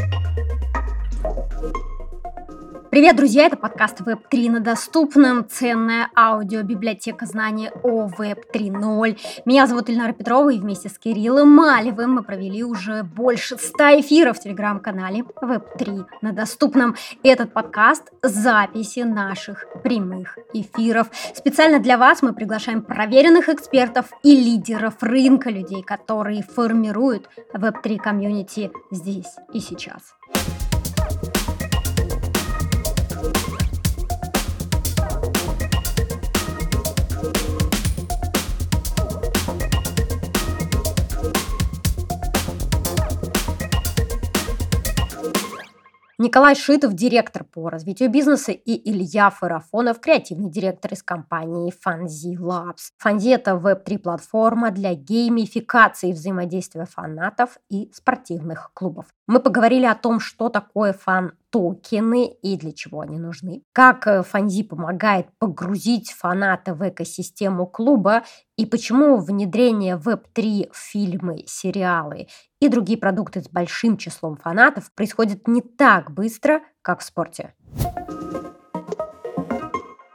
Thank you. Привет, друзья! Это подкаст Web3 на доступном. Ценная аудиобиблиотека знаний о Web 3.0. Меня зовут Ильнара Петрова, и вместе с Кириллом Малевым мы провели уже больше 100 эфиров в телеграм-канале Web3 на доступном. Этот подкаст – записи наших прямых эфиров. Специально для вас мы приглашаем проверенных экспертов и лидеров рынка, людей, которые формируют Web3 комьюнити здесь и сейчас. Николай Шитов, директор по развитию бизнеса, и Илья Фарафонов, креативный директор из компании Fanzi Labs. Fanzi – это веб-3-платформа для геймификации взаимодействия фанатов и спортивных клубов. Мы поговорили о том, что такое фан токены и для чего они нужны, как э, Фанзи помогает погрузить фаната в экосистему клуба и почему внедрение Web3 в фильмы, сериалы и другие продукты с большим числом фанатов происходит не так быстро, как в спорте.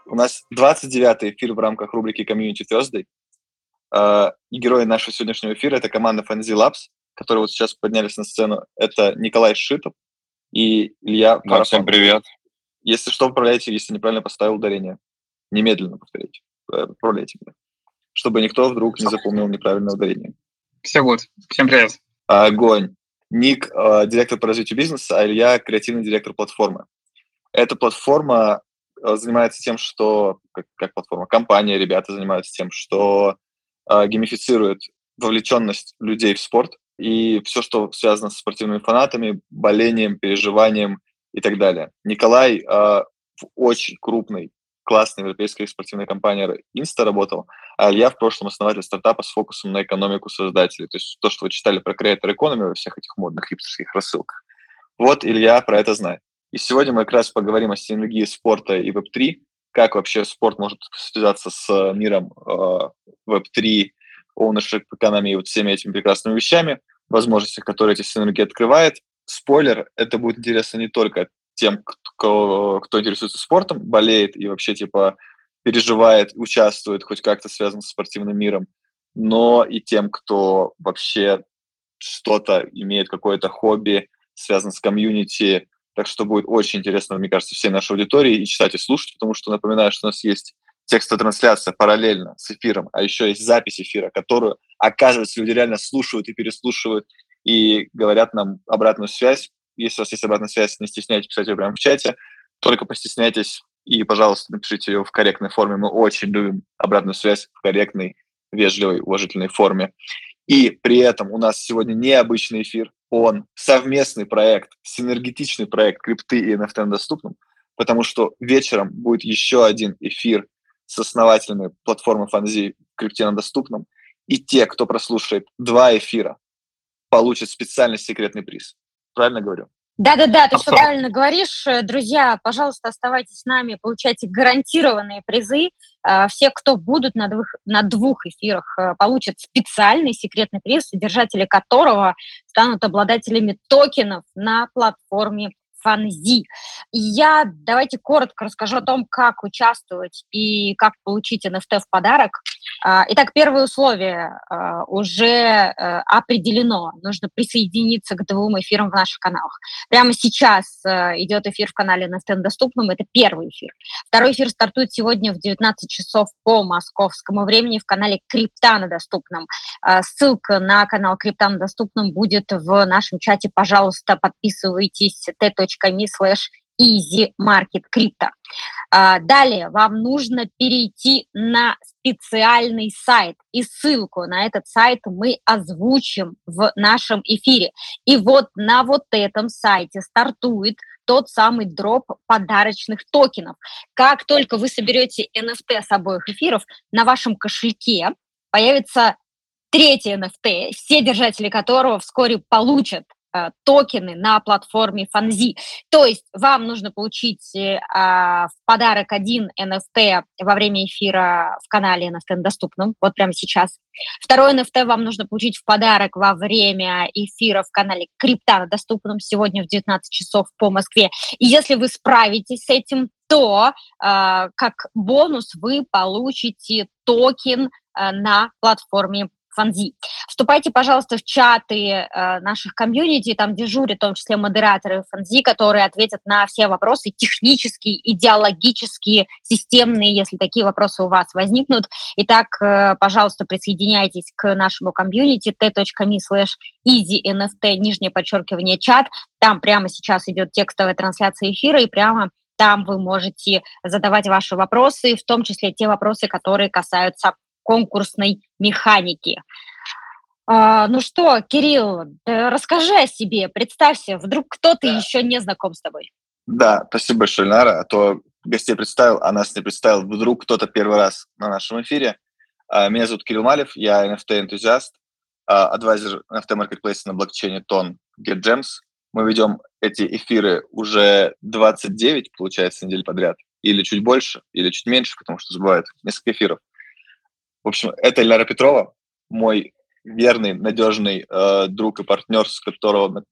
У нас 29-й эфир в рамках рубрики Community Thursday. А, и герои нашего сегодняшнего эфира – это команда Fanzi Labs, которые вот сейчас поднялись на сцену. Это Николай Шитов, и Илья да, Всем привет. Если что, управляйте, если неправильно поставил ударение. Немедленно повторяйте. Управляйте меня. Чтобы никто вдруг не запомнил неправильное ударение. Все будет. Всем привет. Огонь. Ник э, – директор по развитию бизнеса, а Илья – креативный директор платформы. Эта платформа э, занимается тем, что, как, как платформа, компания, ребята занимаются тем, что э, геймифицирует вовлеченность людей в спорт, и все, что связано с спортивными фанатами, болением, переживанием и так далее. Николай э, в очень крупной, классной европейской спортивной компании Insta работал, а я в прошлом основатель стартапа с фокусом на экономику создателей. То есть то, что вы читали про Creator Economy во всех этих модных хипстерских рассылках. Вот Илья про это знает. И сегодня мы как раз поговорим о синергии спорта и Web3, как вообще спорт может связаться с миром э, Web3, ownership экономии, вот всеми этими прекрасными вещами, возможности, которые эти синергии открывает. Спойлер, это будет интересно не только тем, кто, кто интересуется спортом, болеет и вообще типа переживает, участвует, хоть как-то связан с спортивным миром, но и тем, кто вообще что-то имеет, какое-то хобби, связан с комьюнити. Так что будет очень интересно, мне кажется, всей нашей аудитории и читать, и слушать, потому что напоминаю, что у нас есть текстовая трансляция параллельно с эфиром, а еще есть запись эфира, которую, оказывается, люди реально слушают и переслушивают и говорят нам обратную связь. Если у вас есть обратная связь, не стесняйтесь писать ее прямо в чате, только постесняйтесь и, пожалуйста, напишите ее в корректной форме. Мы очень любим обратную связь в корректной, вежливой, уважительной форме. И при этом у нас сегодня необычный эфир, он совместный проект, синергетичный проект крипты и NFT доступным, потому что вечером будет еще один эфир с основателями платформы Фанзи в крипте на доступном. И те, кто прослушает два эфира, получат специальный секретный приз. Правильно говорю? Да-да-да, ты все правильно говоришь. Друзья, пожалуйста, оставайтесь с нами, получайте гарантированные призы. А, все, кто будут на двух, на двух эфирах, э, получат специальный секретный приз, содержатели которого станут обладателями токенов на платформе Фанзи. Я давайте коротко расскажу о том, как участвовать и как получить NFT в подарок. А, итак, первое условие а, уже э, определено. Нужно присоединиться к двум эфирам в наших каналах. Прямо сейчас э, идет эфир в канале NFT доступном. Это первый эфир. Второй эфир стартует сегодня в 19 часов по московскому времени в канале Крипта на доступном. А, ссылка на канал Крипта на доступном будет в нашем чате. Пожалуйста, подписывайтесь t.me slash Easy Market Crypto. Далее вам нужно перейти на специальный сайт, и ссылку на этот сайт мы озвучим в нашем эфире. И вот на вот этом сайте стартует тот самый дроп подарочных токенов. Как только вы соберете NFT с обоих эфиров, на вашем кошельке появится третий NFT, все держатели которого вскоре получат токены на платформе Фанзи. То есть вам нужно получить э, в подарок один NFT во время эфира в канале NFT доступном, вот прямо сейчас. Второй NFT вам нужно получить в подарок во время эфира в канале Крипта доступном сегодня в 19 часов по Москве. И если вы справитесь с этим, то э, как бонус вы получите токен э, на платформе Фанзи. Вступайте, пожалуйста, в чаты э, наших комьюнити, там дежурят в том числе модераторы Фанзи, которые ответят на все вопросы технические, идеологические, системные, если такие вопросы у вас возникнут. Итак, э, пожалуйста, присоединяйтесь к нашему комьюнити t.me slash easynft, нижнее подчеркивание, чат. Там прямо сейчас идет текстовая трансляция эфира, и прямо там вы можете задавать ваши вопросы, в том числе те вопросы, которые касаются конкурсной механики. А, ну что, Кирилл, расскажи о себе, представься, вдруг кто-то да. еще не знаком с тобой. Да, спасибо большое, Нара. А то гостей представил, а нас не представил. Вдруг кто-то первый раз на нашем эфире. А, меня зовут Кирилл Малев, я NFT-энтузиаст, а, адвайзер NFT-маркетплейса на блокчейне Тон GetGems. Мы ведем эти эфиры уже 29, получается, недель подряд. Или чуть больше, или чуть меньше, потому что бывает несколько эфиров. В общем, это Ильнара Петрова, мой верный, надежный э, друг и партнер, с которого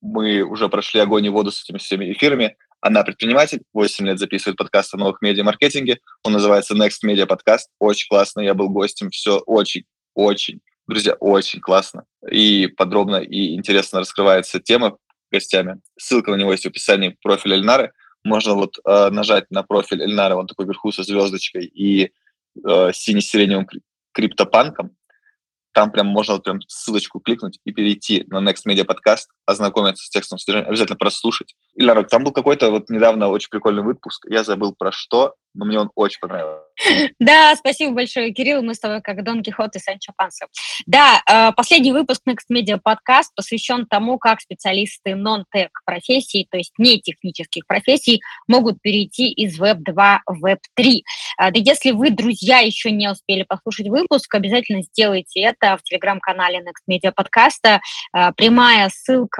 мы уже прошли огонь и воду с этими всеми эфирами. Она предприниматель, 8 лет записывает подкаст о новых медиа-маркетинге. Он называется Next Media Podcast. Очень классно, я был гостем. Все очень, очень, друзья, очень классно. И подробно и интересно раскрывается тема гостями. Ссылка на него есть в описании профиля Эльнары. Можно вот э, нажать на профиль Эльнары, он такой вверху со звездочкой, и э, сине-сиреневым криптопанком. Там прям можно прям ссылочку кликнуть и перейти на Next Media подкаст, ознакомиться с текстом содержания, обязательно прослушать. Илья, там был какой-то вот недавно очень прикольный выпуск, я забыл про что, но мне он очень понравился. Да, спасибо большое, Кирилл. Мы с тобой как Дон Кихот и Санчо Панса. Да, э, последний выпуск Next Media подкаст посвящен тому, как специалисты нон-тек профессий, то есть не технических профессий, могут перейти из Web2 в Web3. Э, да если вы, друзья, еще не успели послушать выпуск, обязательно сделайте это в телеграм-канале Next Media подкаста. Э, прямая ссылка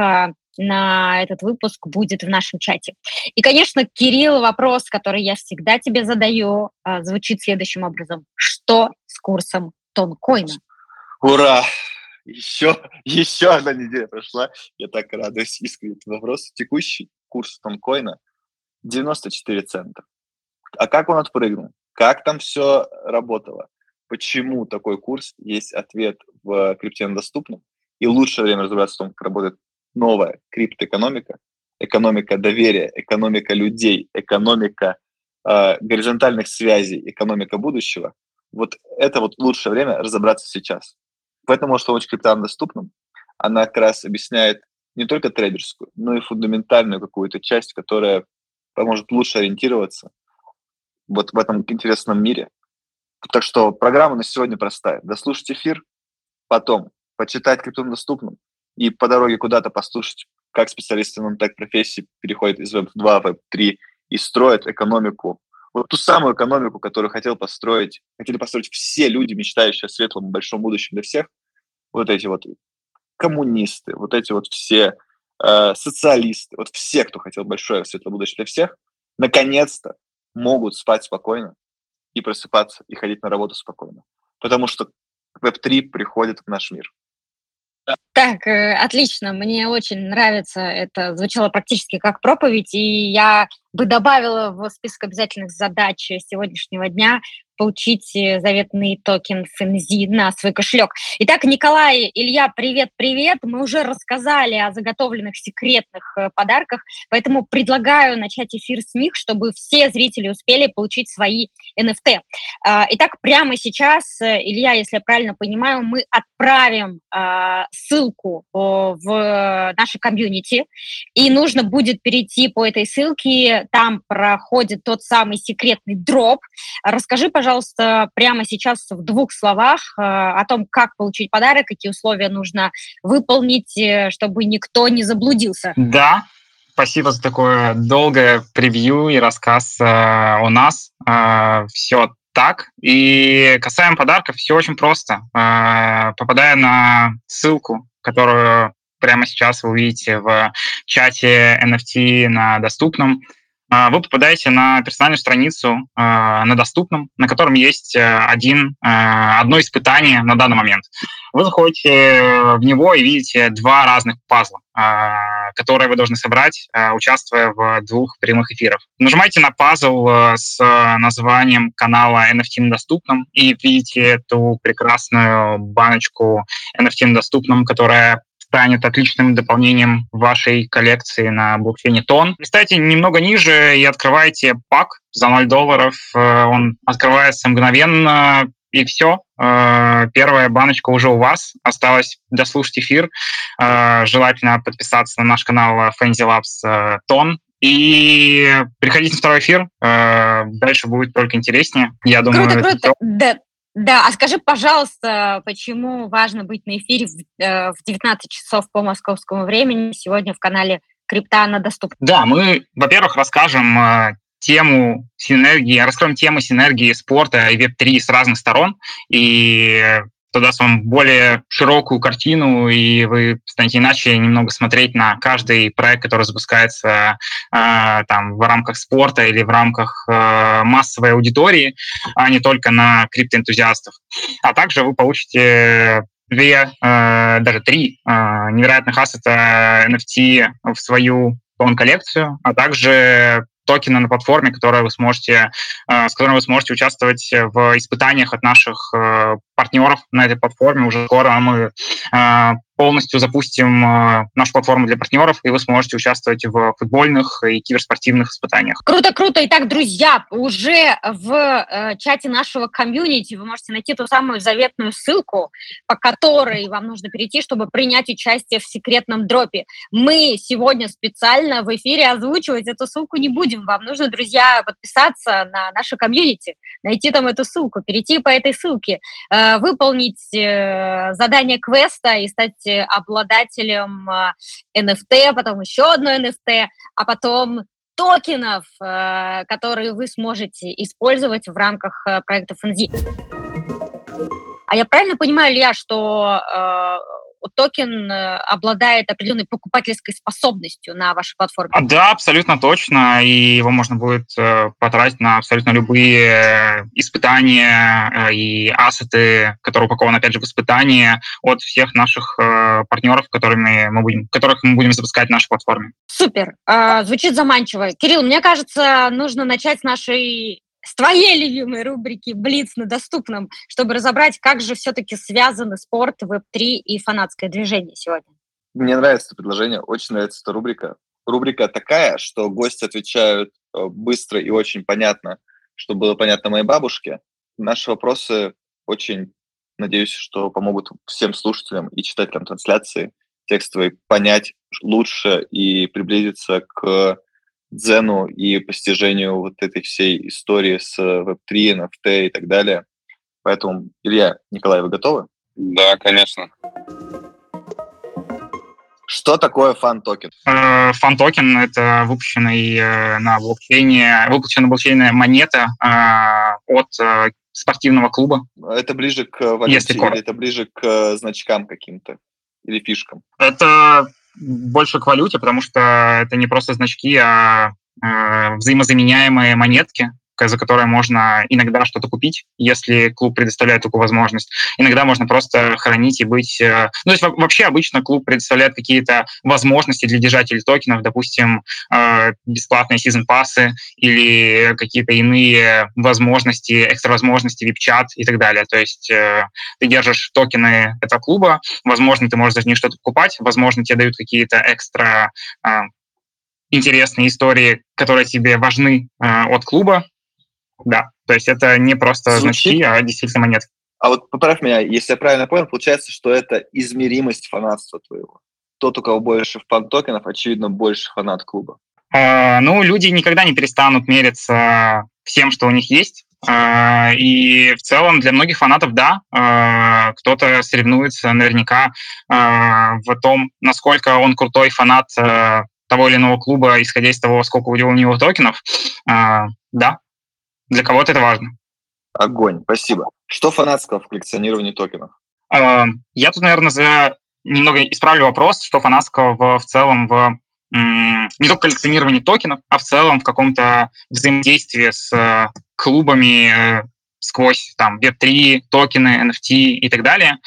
на этот выпуск будет в нашем чате. И, конечно, Кирилл, вопрос, который я всегда тебе задаю, а, звучит следующим образом. Что с курсом тонкоина? Ура! Еще, еще одна неделя прошла. Я так радуюсь искренне вопрос. Текущий курс тонкоина 94 цента. А как он отпрыгнул? Как там все работало? Почему такой курс? Есть ответ в крипте доступном. И лучшее время разобраться в том, как работает новая криптоэкономика, экономика доверия, экономика людей, экономика э, горизонтальных связей, экономика будущего, вот это вот лучшее время разобраться сейчас. Поэтому, что очень криптам доступным, она как раз объясняет не только трейдерскую, но и фундаментальную какую-то часть, которая поможет лучше ориентироваться вот в этом интересном мире. Так что программа на сегодня простая. Дослушать эфир, потом почитать криптом доступным, и по дороге куда-то послушать, как специалисты нон-тек профессии переходят из Web2 в Web3 и строят экономику, вот ту самую экономику, которую хотел построить, хотели построить все люди, мечтающие о светлом большом будущем для всех, вот эти вот коммунисты, вот эти вот все э, социалисты, вот все, кто хотел большое светлое будущее для всех, наконец-то могут спать спокойно и просыпаться, и ходить на работу спокойно. Потому что Web3 приходит в наш мир. Так, э, отлично, мне очень нравится, это звучало практически как проповедь, и я бы добавила в список обязательных задач сегодняшнего дня получить э, заветный токен FNZ на свой кошелек. Итак, Николай, Илья, привет-привет. Мы уже рассказали о заготовленных секретных э, подарках, поэтому предлагаю начать эфир с них, чтобы все зрители успели получить свои NFT. А, итак, прямо сейчас, э, Илья, если я правильно понимаю, мы отправим а, ссылку в нашей комьюнити, и нужно будет перейти по этой ссылке, там проходит тот самый секретный дроп. Расскажи, пожалуйста, пожалуйста, прямо сейчас в двух словах э, о том, как получить подарок, какие условия нужно выполнить, э, чтобы никто не заблудился. Да, спасибо за такое долгое превью и рассказ э, о нас. Э, все так. И касаемо подарков, все очень просто. Э, попадая на ссылку, которую прямо сейчас вы увидите в чате NFT на доступном, вы попадаете на персональную страницу а, на доступном, на котором есть э, один, э, одно испытание на данный момент. Вы заходите в него и видите два разных пазла, а, которые вы должны собрать, участвуя в двух прямых эфирах. Нажимаете на пазл э, с названием канала NFT на доступном и видите эту прекрасную баночку NFT на доступном, которая станет отличным дополнением вашей коллекции на блокчейне Тон. Листайте немного ниже и открывайте пак за 0 долларов. Э, он открывается мгновенно, и все. Э, первая баночка уже у вас. Осталось дослушать эфир. Э, желательно подписаться на наш канал Fancy Labs Тон. И приходите на второй эфир. Дальше будет только интереснее. Я думаю, круто, круто. Да, да, а скажи, пожалуйста, почему важно быть на эфире в, э, в 19 часов по московскому времени сегодня в канале Крипта на доступно? Да, мы, во-первых, расскажем э, тему синергии, раскроем тему синергии спорта и веб-3 с разных сторон, и что даст вам более широкую картину, и вы станете иначе немного смотреть на каждый проект, который запускается э, там в рамках спорта или в рамках э, массовой аудитории, а не только на криптоэнтузиастов. А также вы получите две, э, даже три э, невероятных ассета NFT в свою коллекцию, а также токена на платформе, которые вы сможете, э, с которыми вы сможете участвовать в испытаниях от наших э, партнеров на этой платформе. Уже скоро мы э, полностью запустим э, нашу платформу для партнеров, и вы сможете участвовать в футбольных и киберспортивных испытаниях. Круто, круто. Итак, друзья, уже в э, чате нашего комьюнити вы можете найти ту самую заветную ссылку, по которой вам нужно перейти, чтобы принять участие в секретном дропе. Мы сегодня специально в эфире озвучивать эту ссылку не будем. Вам нужно, друзья, подписаться на нашу комьюнити, найти там эту ссылку, перейти по этой ссылке, э, выполнить э, задание квеста и стать обладателем NFT, а, потом еще одно NFT, а потом токенов, э, которые вы сможете использовать в рамках э, проекта FNZ. А я правильно понимаю, Илья, что э, токен э, обладает определенной покупательской способностью на вашей платформе. А, да, абсолютно точно, и его можно будет э, потратить на абсолютно любые испытания э, и ассеты, которые упакованы, опять же, в испытания от всех наших партнеров, которыми мы будем, которых мы будем запускать на нашей платформе. Супер, а, звучит заманчиво. Кирилл, мне кажется, нужно начать с нашей с твоей любимой рубрики «Блиц» на доступном, чтобы разобрать, как же все-таки связаны спорт, веб-3 и фанатское движение сегодня. Мне нравится это предложение, очень нравится эта рубрика. Рубрика такая, что гости отвечают э, быстро и очень понятно, чтобы было понятно моей бабушке. Наши вопросы очень, надеюсь, что помогут всем слушателям и читателям трансляции текстовой понять лучше и приблизиться к дзену и постижению вот этой всей истории с Web3, NFT и так далее. Поэтому, Илья, Николай, вы готовы? Да, конечно. Что такое фан-токен? Э, фан-токен — это выпущенный э, на блокчейне, выпущенная на блокчейне монета э, от спортивного клуба. Это ближе к валюте или это ближе к значкам каким-то или фишкам? Это больше к валюте, потому что это не просто значки, а э, взаимозаменяемые монетки, за которые можно иногда что-то купить, если клуб предоставляет такую возможность. Иногда можно просто хранить и быть... Э, ну, то есть вообще обычно клуб предоставляет какие-то возможности для держателей токенов, допустим, э, бесплатные сезон-пассы или какие-то иные возможности, экстра возможности, вип-чат и так далее. То есть э, ты держишь токены этого клуба, возможно, ты можешь за них что-то покупать, возможно, тебе дают какие-то экстра интересные истории, которые тебе важны э, от клуба, да, то есть это не просто Звучит. значки, а действительно монетки. А вот поправь меня, если я правильно понял, получается, что это измеримость фанатства твоего. Тот, у кого больше фан-токенов, очевидно, больше фанат клуба. Э, ну, люди никогда не перестанут мериться всем, что у них есть. Э, и в целом для многих фанатов, да, э, кто-то соревнуется наверняка в том, насколько он крутой фанат э, того или иного клуба, исходя из того, сколько у него, у него токенов. Да, для кого-то это важно. Огонь, спасибо. Что фанатского в коллекционировании токенов? А, я тут, наверное, за немного исправлю вопрос, что фанатского в, в целом в не только коллекционировании токенов, а в целом в каком-то взаимодействии с э, клубами э, сквозь там Web3, токены, NFT и так далее.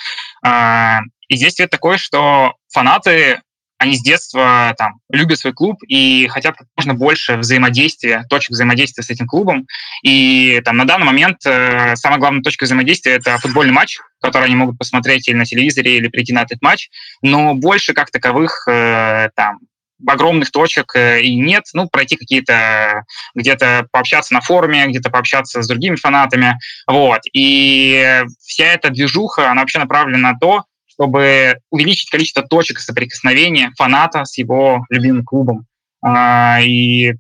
А, и здесь ответ такой, что фанаты они с детства там, любят свой клуб и хотят как можно больше взаимодействия, точек взаимодействия с этим клубом. И там, на данный момент э, самая главная точка взаимодействия — это футбольный матч, который они могут посмотреть или на телевизоре, или прийти на этот матч. Но больше как таковых э, там огромных точек э, и нет. Ну, пройти какие-то, где-то пообщаться на форуме, где-то пообщаться с другими фанатами. Вот. И вся эта движуха, она вообще направлена на то, чтобы увеличить количество точек соприкосновения фаната с его любимым клубом а, и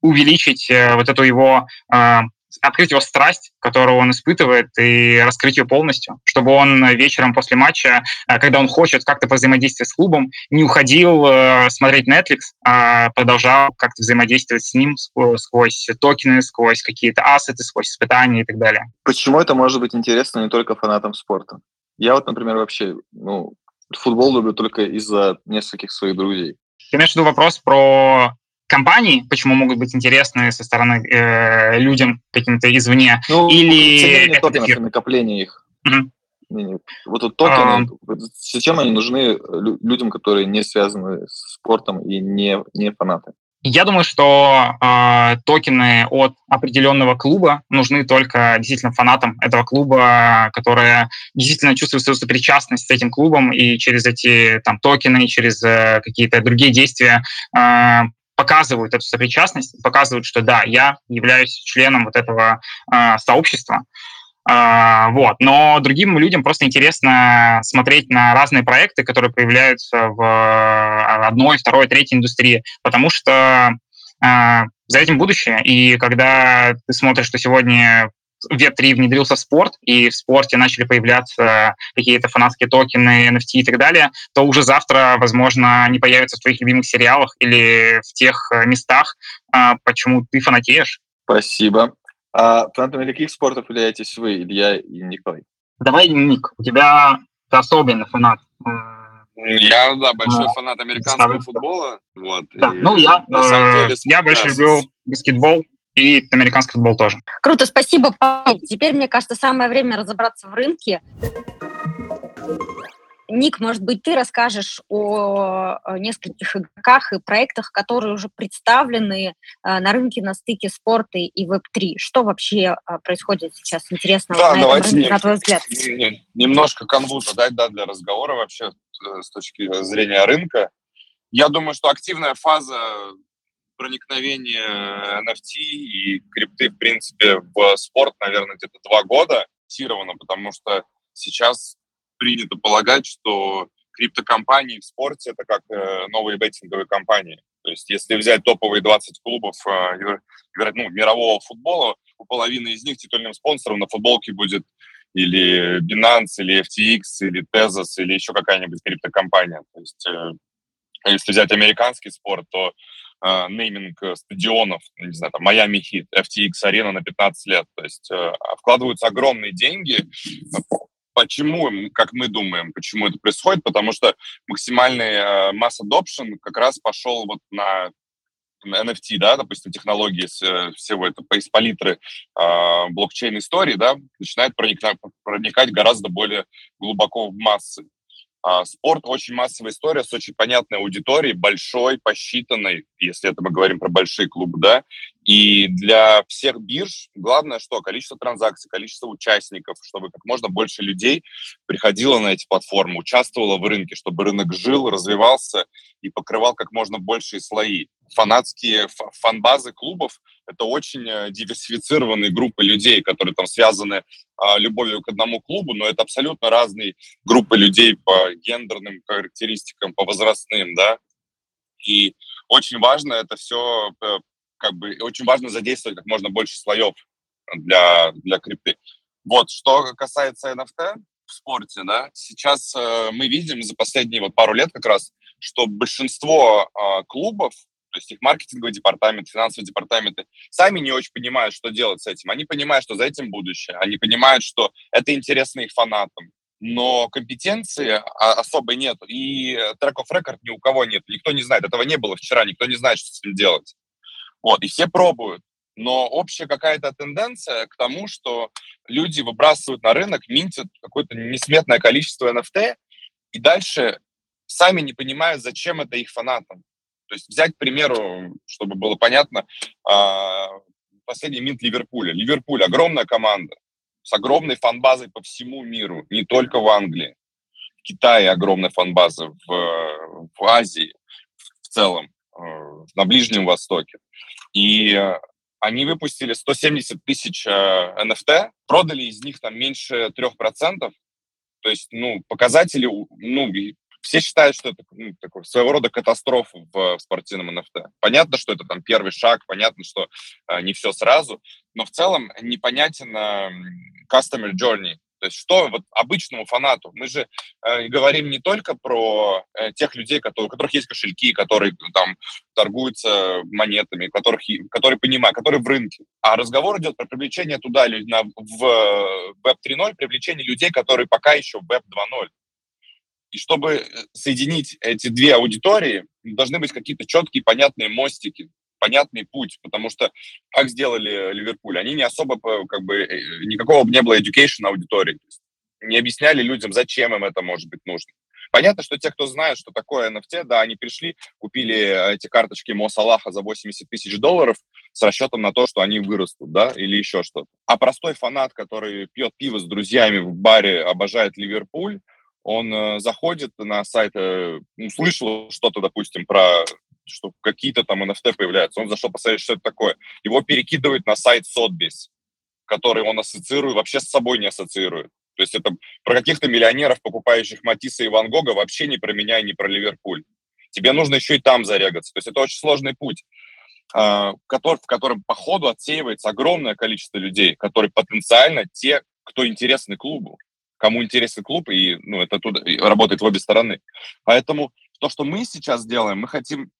увеличить э, вот эту его а, открыть его страсть, которую он испытывает, и раскрыть ее полностью, чтобы он вечером после матча, э, когда он хочет как-то взаимодействовать с клубом, не уходил э, смотреть Netflix, а продолжал как-то взаимодействовать с ним сквозь токены, сквозь какие-то ассеты, сквозь испытания и так далее. Почему это может быть интересно не только фанатам спорта? Я вот, например, вообще, ну, футбол люблю только из-за нескольких своих друзей. Ты имеешь в виду вопрос про компании, почему могут быть интересны со стороны э, людям каким-то извне, ну, или это токенов и накопление их. Угу. Вот тут токены, а... зачем они нужны людям, которые не связаны с спортом и не, не фанаты? Я думаю, что э, токены от определенного клуба нужны только действительно фанатам этого клуба, которые действительно чувствуют свою сопричастность с этим клубом и через эти там токены, через э, какие-то другие действия э, показывают эту сопричастность, показывают, что да, я являюсь членом вот этого э, сообщества. Uh, вот. Но другим людям просто интересно смотреть на разные проекты, которые появляются в а, одной, второй, третьей индустрии, потому что uh, за этим будущее. И когда ты смотришь, что сегодня Web3 внедрился в спорт, и в спорте начали появляться какие-то фанатские токены, NFT и так далее, то уже завтра, возможно, они появятся в твоих любимых сериалах или в тех э, местах, а, почему ты фанатеешь. Спасибо. А фанатами каких спортов являетесь вы, Илья и Николай? Давай, Ник, у тебя ты особенный фанат. Я, да, большой а, фанат американского ставлю. футбола. Вот, да, и, ну, я, э, деле, я больше люблю баскетбол, и американский футбол тоже. Круто, спасибо. Теперь, мне кажется, самое время разобраться в рынке. Ник, может быть, ты расскажешь о нескольких игроках и проектах, которые уже представлены э, на рынке на стыке спорта и Web3. Что вообще э, происходит сейчас интересного да, на давайте этом рынке, на твой взгляд? Немножко канву задать да, для разговора вообще э, с точки зрения рынка. Я думаю, что активная фаза проникновение NFT и крипты, в принципе, в спорт, наверное, где-то два года потому что сейчас принято полагать, что криптокомпании в спорте — это как э, новые беттинговые компании. То есть если взять топовые 20 клубов э, ну, мирового футбола, у половины из них титульным спонсором на футболке будет или Binance, или FTX, или Tezos, или еще какая-нибудь криптокомпания. То есть э, если взять американский спорт, то э, нейминг стадионов, ну, не знаю, там, Miami Heat, FTX Arena на 15 лет. То есть э, вкладываются огромные деньги. Почему, как мы думаем, почему это происходит? Потому что максимальный э, масс adoption как раз пошел вот на NFT, да, допустим, технологии э, всего этого, из палитры э, блокчейн-истории, да, начинает проникать, проникать гораздо более глубоко в массы. А, спорт очень массовая история с очень понятной аудиторией, большой, посчитанной, если это мы говорим про большие клубы, да. И для всех бирж главное что? Количество транзакций, количество участников, чтобы как можно больше людей приходило на эти платформы, участвовало в рынке, чтобы рынок жил, развивался и покрывал как можно большие слои. Фанатские фан-базы клубов — это очень э, диверсифицированные группы людей, которые там связаны а, любовью к одному клубу, но это абсолютно разные группы людей по гендерным характеристикам, по возрастным, да. И очень важно это все, э, как бы, очень важно задействовать как можно больше слоев для, для крипты. Вот, что касается NFT в спорте, да, сейчас э, мы видим за последние вот пару лет как раз, что большинство э, клубов то есть их маркетинговый департамент, финансовые департаменты сами не очень понимают, что делать с этим. Они понимают, что за этим будущее. Они понимают, что это интересно их фанатам. но компетенции особой нет, и трек of record ни у кого нет, никто не знает, этого не было вчера, никто не знает, что с этим делать. Вот, и все пробуют. Но общая какая-то тенденция к тому, что люди выбрасывают на рынок, минтят какое-то несметное количество NFT, и дальше сами не понимают, зачем это их фанатам. То есть взять, к примеру, чтобы было понятно, а, последний минт Ливерпуля. Ливерпуль – огромная команда с огромной фанбазой по всему миру, не только в Англии. В Китае огромная фанбаза, в, в Азии в целом, э, на Ближнем Востоке. И э, они выпустили 170 тысяч NFT, э, продали из них там меньше 3%. То есть, ну, показатели, ну, все считают, что это ну, такой, своего рода катастрофа в, в спортивном NFT. Понятно, что это там первый шаг, понятно, что э, не все сразу, но в целом непонятен э, customer journey, то есть что вот обычному фанату? Мы же э, говорим не только про э, тех людей, которые, у которых есть кошельки, которые там торгуются монетами, которых, которые понимают, которые в рынке. А разговор идет про привлечение туда на, в Web 3.0, привлечение людей, которые пока еще в Web 2.0. И чтобы э, соединить эти две аудитории, должны быть какие-то четкие, понятные мостики, понятный путь, потому что как сделали Ливерпуль, они не особо, как бы, э, никакого не было education аудитории, не объясняли людям, зачем им это может быть нужно. Понятно, что те, кто знает, что такое NFT, да, они пришли, купили эти карточки Мо Салаха за 80 тысяч долларов с расчетом на то, что они вырастут, да, или еще что-то. А простой фанат, который пьет пиво с друзьями в баре, обожает Ливерпуль, он э, заходит на сайт, э, услышал что-то, допустим, про что какие-то там NFT появляются, он зашел посмотреть, что это такое. Его перекидывают на сайт Sotheby's, который он ассоциирует, вообще с собой не ассоциирует. То есть это про каких-то миллионеров, покупающих Матисса и Ван Гога, вообще не про меня и не про Ливерпуль. Тебе нужно еще и там зарегаться. То есть это очень сложный путь, а, в котором по ходу отсеивается огромное количество людей, которые потенциально те, кто интересны клубу кому интересен клуб, и ну, это тут работает в обе стороны. Поэтому то, что мы сейчас делаем, мы хотим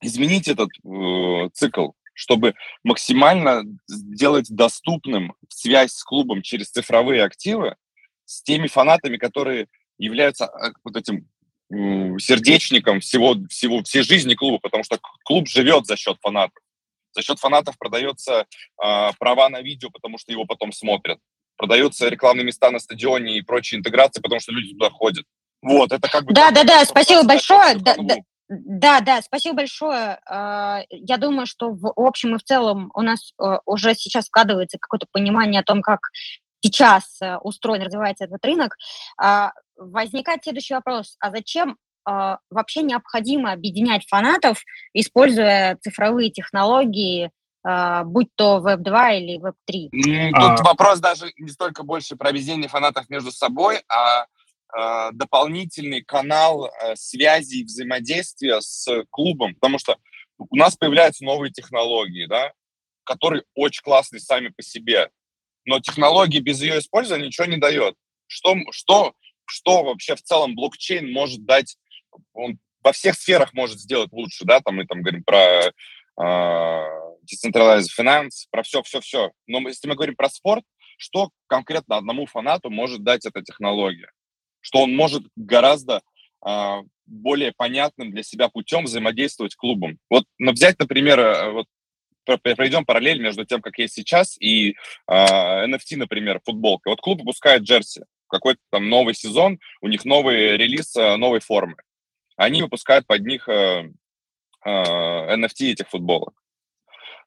изменить этот э, цикл, чтобы максимально сделать доступным связь с клубом через цифровые активы с теми фанатами, которые являются э, вот этим сердечником всего, всего, всей жизни клуба, потому что клуб живет за счет фанатов. За счет фанатов продается э, права на видео, потому что его потом смотрят продаются рекламные места на стадионе и прочие интеграции, потому что люди туда ходят. Вот, это как бы... Да, да, да, спасибо большое. Да, да, да, да, спасибо большое. А, я думаю, что в общем и в целом у нас э, уже сейчас складывается какое-то понимание о том, как сейчас э, устроен, развивается этот рынок. А, возникает следующий вопрос. А зачем а, вообще необходимо объединять фанатов, используя цифровые технологии, будь то Web2 или Web3? Тут а... вопрос даже не столько больше про объединение фанатов между собой, а дополнительный канал э, связи и взаимодействия с клубом, потому что у нас появляются новые технологии, да, которые очень классные сами по себе, но технологии без ее использования ничего не дает. Что, что, что вообще в целом блокчейн может дать, он во всех сферах может сделать лучше, да, там мы там говорим про э, decentralized finance, про все-все-все. Но если мы говорим про спорт, что конкретно одному фанату может дать эта технология? Что он может гораздо э, более понятным для себя путем взаимодействовать с клубом. Вот ну, взять, например, э, вот проведем параллель между тем, как есть сейчас, и э, NFT, например, футболка. Вот клуб выпускает джерси, какой-то там новый сезон, у них новый релиз э, новой формы. Они выпускают под них э, э, NFT этих футболок.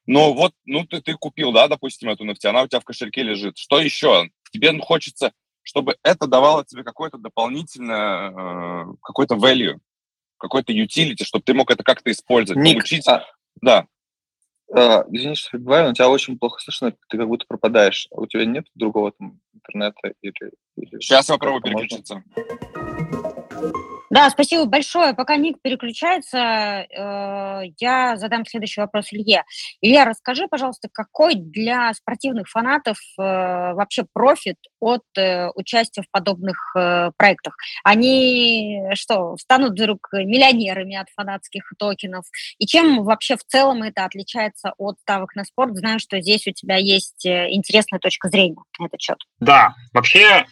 Но вот, ну, ты, ты купил, да, допустим, эту NFT, она у тебя в кошельке лежит. Что еще? Тебе хочется, чтобы это давало тебе какое-то дополнительное, э, какой-то value, какой-то utility, чтобы ты мог это как-то использовать, Ник, получить. А... Да. Uh, извини, что перебиваю, но тебя очень плохо слышно, ты как будто пропадаешь. У тебя нет другого там интернета или... или Сейчас я попробую переключиться. Да, спасибо большое. Пока Ник переключается, э, я задам следующий вопрос Илье. Илья, расскажи, пожалуйста, какой для спортивных фанатов э, вообще профит от э, участия в подобных э, проектах? Они что, станут вдруг миллионерами от фанатских токенов? И чем вообще в целом это отличается от ставок на спорт? Знаю, что здесь у тебя есть э, интересная точка зрения на этот счет. Да, вообще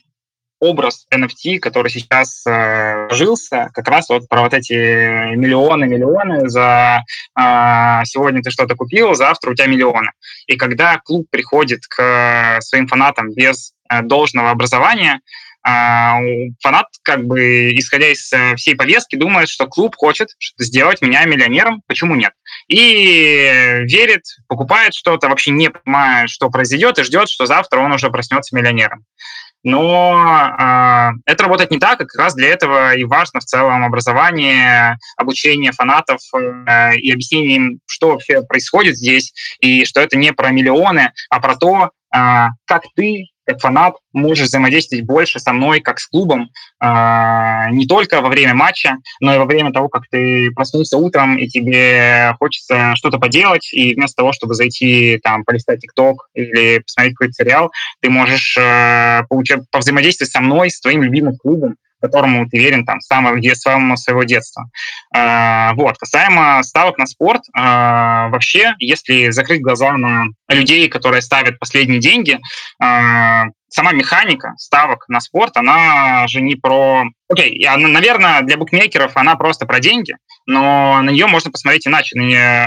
образ NFT, который сейчас э, жился, как раз вот про вот эти миллионы, миллионы за э, сегодня ты что-то купил, завтра у тебя миллионы. И когда клуб приходит к своим фанатам без э, должного образования, а, фанат, как бы, исходя из э, всей повестки, думает, что клуб хочет сделать меня миллионером, почему нет? И верит, покупает что-то, вообще не понимая, что произойдет, и ждет, что завтра он уже проснется миллионером. Но э, это работает не так, и как раз для этого и важно в целом образование, обучение фанатов э, и объяснение им, что вообще происходит здесь, и что это не про миллионы, а про то, э, как ты как фанат можешь взаимодействовать больше со мной, как с клубом, э, не только во время матча, но и во время того, как ты проснулся утром, и тебе хочется что-то поделать, и вместо того, чтобы зайти, там, полистать ТикТок или посмотреть какой-то сериал, ты можешь э, повзаимодействовать со мной, с твоим любимым клубом, которому ты верен там с самого, с самого своего детства. Э, вот. Касаемо ставок на спорт, э, вообще, если закрыть глаза на людей, которые ставят последние деньги, э, сама механика ставок на спорт, она же не про... Окей, okay, наверное, для букмекеров она просто про деньги, но на нее можно посмотреть иначе.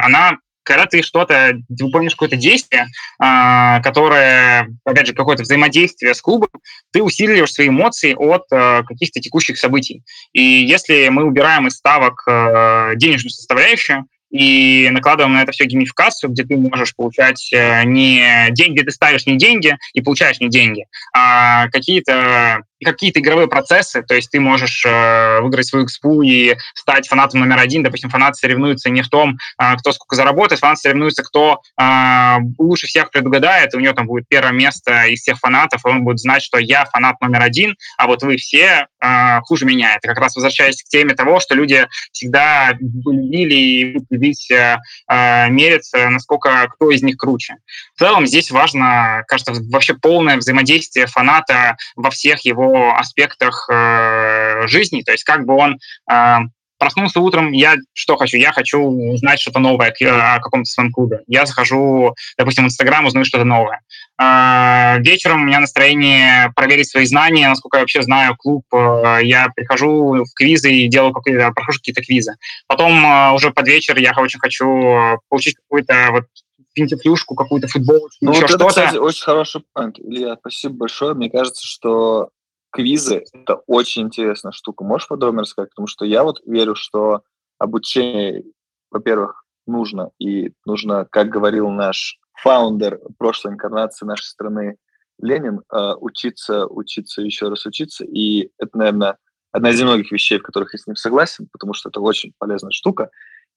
Она когда ты что-то, выполняешь какое-то действие, э, которое, опять же, какое-то взаимодействие с клубом, ты усиливаешь свои эмоции от э, каких-то текущих событий. И если мы убираем из ставок э, денежную составляющую, и накладываем на это все геймификацию, где ты можешь получать э, не деньги, где ты ставишь не деньги и получаешь не деньги, а какие-то какие-то игровые процессы, то есть ты можешь э, выиграть свою экспу и стать фанатом номер один. Допустим, фанаты соревнуются не в том, э, кто сколько заработает, фанаты соревнуются, кто э, лучше всех предугадает, и у него там будет первое место из всех фанатов, и он будет знать, что я фанат номер один, а вот вы все э, хуже меня. Это как раз возвращаясь к теме того, что люди всегда любили и любить, э, э, мериться, насколько кто из них круче. В целом здесь важно, кажется, вообще полное взаимодействие фаната во всех его аспектах э, жизни, то есть как бы он э, проснулся утром, я что хочу? Я хочу узнать что-то новое о каком-то своем клубе. Я захожу, допустим, в Инстаграм, узнаю что-то новое. Э, вечером у меня настроение проверить свои знания, насколько я вообще знаю клуб. Э, я прихожу в квизы и делаю какие-то, прохожу какие-то квизы. Потом э, уже под вечер я очень хочу получить какую-то вот пинтифлюшку, какую-то футболочку, ну, еще вот что-то. Это, кстати, очень хороший панк. Илья, спасибо большое. Мне кажется, что квизы — это очень интересная штука. Можешь подробнее рассказать? Потому что я вот верю, что обучение, во-первых, нужно. И нужно, как говорил наш фаундер прошлой инкарнации нашей страны Ленин, э, учиться, учиться, еще раз учиться. И это, наверное, одна из немногих вещей, в которых я с ним согласен, потому что это очень полезная штука.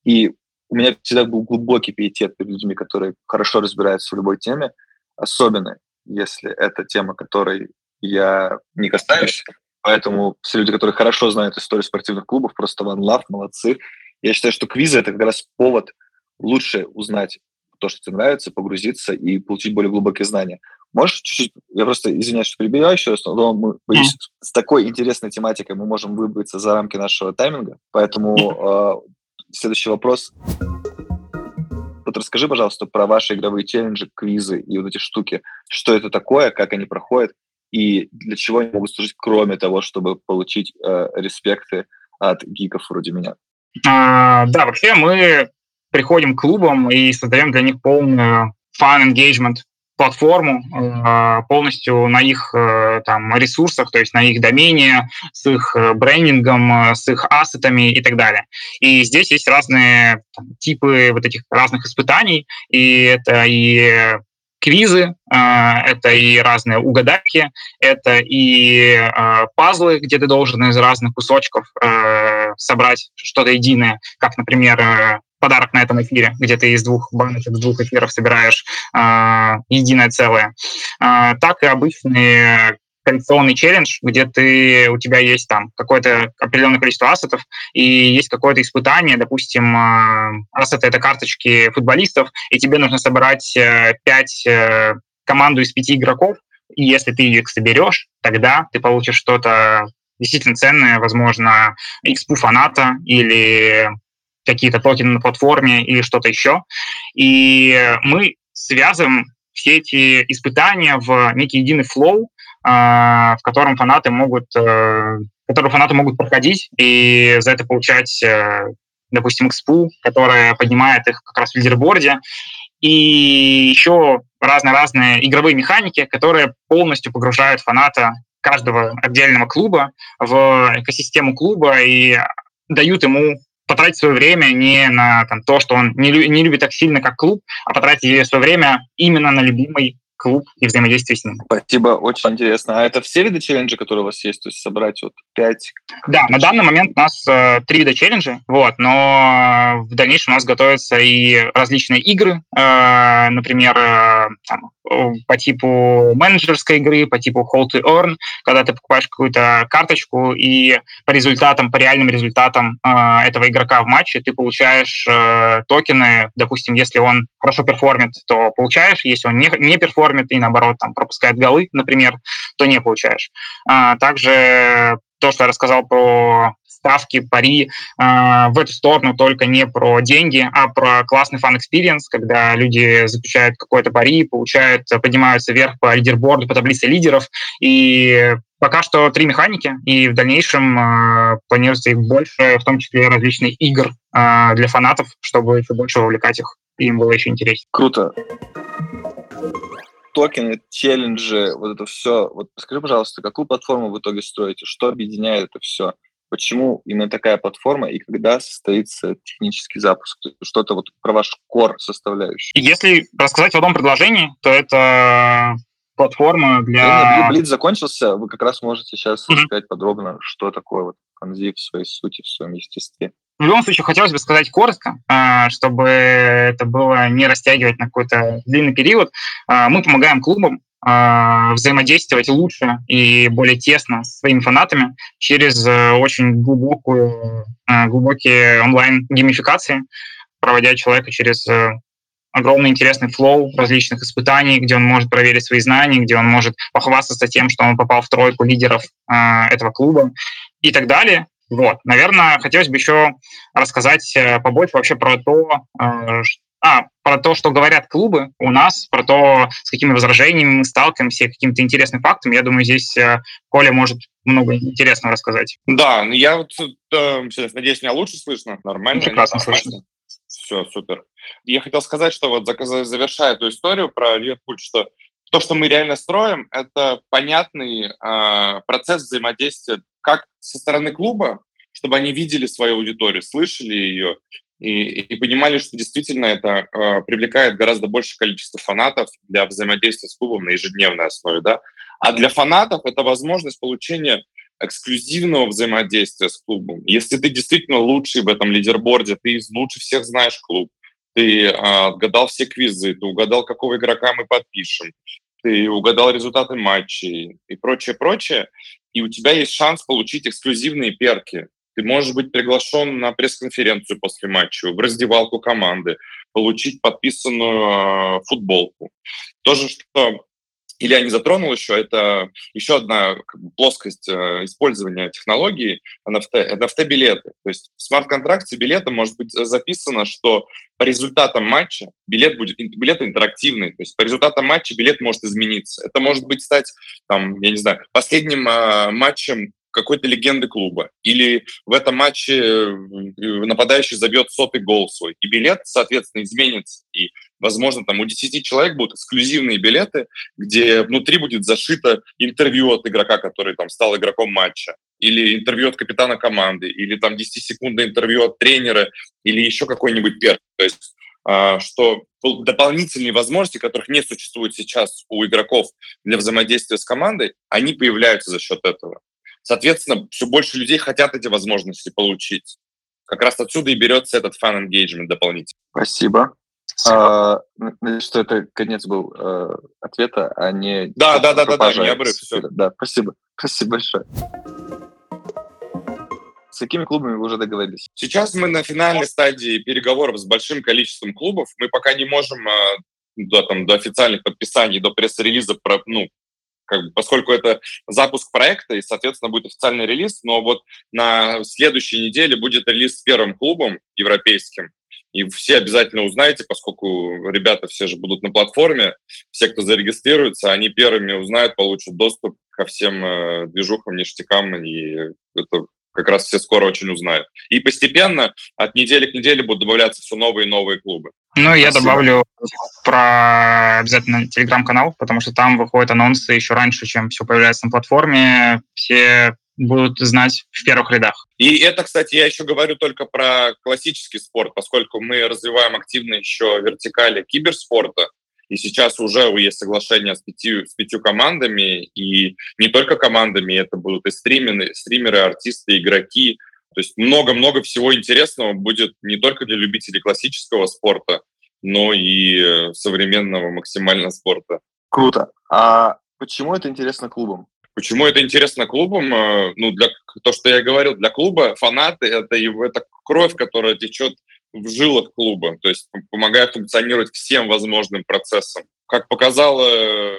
И у меня всегда был глубокий пиетет перед людьми, которые хорошо разбираются в любой теме, особенно если это тема, которой я не касаюсь. Поэтому все люди, которые хорошо знают историю спортивных клубов, просто one love, молодцы. Я считаю, что квизы — это как раз повод лучше узнать то, что тебе нравится, погрузиться и получить более глубокие знания. Можешь чуть-чуть, я просто извиняюсь, что перебиваю еще раз, но мы, mm. с такой интересной тематикой мы можем выбраться за рамки нашего тайминга, поэтому э, следующий вопрос. Вот расскажи, пожалуйста, про ваши игровые челленджи, квизы и вот эти штуки. Что это такое, как они проходят, и для чего они могут служить, кроме того, чтобы получить э, респекты от гиков вроде меня? А, да, вообще мы приходим к клубам и создаем для них полную engagement платформу э, полностью на их э, там ресурсах, то есть на их домене, с их э, брендингом, с их ассетами и так далее. И здесь есть разные там, типы вот этих разных испытаний, и это и квизы, а, это и разные угадайки, это и а, пазлы, где ты должен из разных кусочков а, собрать что-то единое, как, например, подарок на этом эфире, где ты из двух баночек, с двух эфиров собираешь единое целое. Так и обычные коллекционный челлендж, где ты, у тебя есть там какое-то определенное количество ассетов, и есть какое-то испытание, допустим, э, ассеты — это карточки футболистов, и тебе нужно собрать э, пять э, команду из пяти игроков, и если ты их соберешь, тогда ты получишь что-то действительно ценное, возможно, экспу фаната или какие-то токены на платформе или что-то еще. И мы связываем все эти испытания в некий единый флоу, в котором фанаты могут, который фанаты могут проходить и за это получать допустим, XPU, которая поднимает их как раз в лидерборде, и еще разные-разные игровые механики, которые полностью погружают фаната каждого отдельного клуба в экосистему клуба и дают ему потратить свое время не на там, то, что он не, не любит так сильно, как клуб, а потратить свое время именно на любимый клуб и взаимодействие с ним. Спасибо, очень интересно. А это все виды челленджа, которые у вас есть? То есть собрать вот пять? Да, на данный момент у нас э, три вида челленджа, вот, но в дальнейшем у нас готовятся и различные игры, э, например, э, там, по типу менеджерской игры, по типу hold to earn, когда ты покупаешь какую-то карточку и по результатам, по реальным результатам э, этого игрока в матче ты получаешь э, токены, допустим, если он хорошо перформит, то получаешь, если он не, не перформит и наоборот там пропускает голы, например, то не получаешь. А, также то, что я рассказал про ставки, пари э, в эту сторону только не про деньги, а про классный fan experience, когда люди заключают какой-то пари, получают, поднимаются вверх по лидерборду, по таблице лидеров, и пока что три механики, и в дальнейшем э, планируется их больше, в том числе различных игр э, для фанатов, чтобы еще больше вовлекать их, и им было еще интереснее. Круто токены, челленджи, вот это все. Вот скажи, пожалуйста, какую платформу в итоге строите? Что объединяет это все? Почему именно такая платформа и когда состоится технический запуск? Что-то вот про ваш core составляющий. Если рассказать в одном предложении, то это платформа для... Блиц закончился, вы как раз можете сейчас mm-hmm. рассказать подробно, что такое вот Конзи в своей сути, в своем естестве. В любом случае, хотелось бы сказать коротко, а, чтобы это было не растягивать на какой-то длинный период. А, мы помогаем клубам а, взаимодействовать лучше и более тесно с своими фанатами через э, очень глубокую, глубокие онлайн-геймификации, проводя человека через э, огромный интересный флоу различных испытаний, где он может проверить свои знания, где он может похвастаться тем, что он попал в тройку лидеров этого клуба и так далее. Вот, наверное, хотелось бы еще рассказать э, побольше вообще про то, э, а, про то, что говорят клубы у нас, про то, с какими возражениями мы сталкиваемся, какими-то интересными фактами. Я думаю, здесь э, Коля может много интересного рассказать. Да, ну я вот э, надеюсь, меня лучше слышно, нормально? Прекрасно слышно. Все, супер. Я хотел сказать, что вот завершая эту историю про Ливерпуль, что то, что мы реально строим, это понятный э, процесс взаимодействия как со стороны клуба, чтобы они видели свою аудиторию, слышали ее и, и понимали, что действительно это э, привлекает гораздо большее количество фанатов для взаимодействия с клубом на ежедневной основе, да. А для фанатов это возможность получения эксклюзивного взаимодействия с клубом. Если ты действительно лучший в этом лидерборде, ты лучше всех знаешь клуб, ты э, отгадал все квизы, ты угадал, какого игрока мы подпишем, ты угадал результаты матчей и прочее, прочее, и у тебя есть шанс получить эксклюзивные перки. Ты можешь быть приглашен на пресс-конференцию после матча, в раздевалку команды, получить подписанную э, футболку. То же, что Илья не затронул еще, это еще одна как бы, плоскость э, использования технологии NFT, NFT-билеты. То есть в смарт-контракте билета может быть записано, что по результатам матча билет будет билет интерактивный, то есть по результатам матча билет может измениться. Это может быть стать, там, я не знаю, последним э, матчем какой-то легенды клуба. Или в этом матче э, нападающий забьет сотый гол свой. И билет, соответственно, изменится. И, возможно, там у 10 человек будут эксклюзивные билеты, где внутри будет зашито интервью от игрока, который там стал игроком матча. Или интервью от капитана команды. Или там 10-секундное интервью от тренера. Или еще какой-нибудь перк. То есть а, что дополнительные возможности, которых не существует сейчас у игроков для взаимодействия с командой, они появляются за счет этого. Соответственно, все больше людей хотят эти возможности получить. Как раз отсюда и берется этот engagement дополнительный. Спасибо. А, надеюсь, что это конец был э, ответа, а не... Да, да, да, да, да, не обрыв. Все. Да, спасибо. Спасибо большое. С какими клубами вы уже договорились? Сейчас мы на финальной стадии переговоров с большим количеством клубов. Мы пока не можем э, до, там, до официальных подписаний, до пресс-релиза про, ну, как бы, поскольку это запуск проекта, и, соответственно, будет официальный релиз, но вот на следующей неделе будет релиз с первым клубом европейским, и все обязательно узнаете, поскольку ребята все же будут на платформе, все, кто зарегистрируется, они первыми узнают, получат доступ ко всем э, движухам, ништякам, и это как раз все скоро очень узнают. И постепенно от недели к неделе будут добавляться все новые и новые клубы. Ну, я Спасибо. добавлю про обязательно телеграм-канал, потому что там выходят анонсы еще раньше, чем все появляется на платформе. Все будут знать в первых рядах. И это, кстати, я еще говорю только про классический спорт, поскольку мы развиваем активно еще вертикали киберспорта, и сейчас уже есть соглашение с пятью, с пятью командами, и не только командами, это будут и стримеры, стримеры, артисты, игроки. То есть много-много всего интересного будет не только для любителей классического спорта, но и современного максимального спорта. Круто. А почему это интересно клубам? Почему это интересно клубам? Э, ну, для то, что я говорил, для клуба фанаты это, это кровь, которая течет в жилах клуба, то есть помогает функционировать всем возможным процессам. Как показала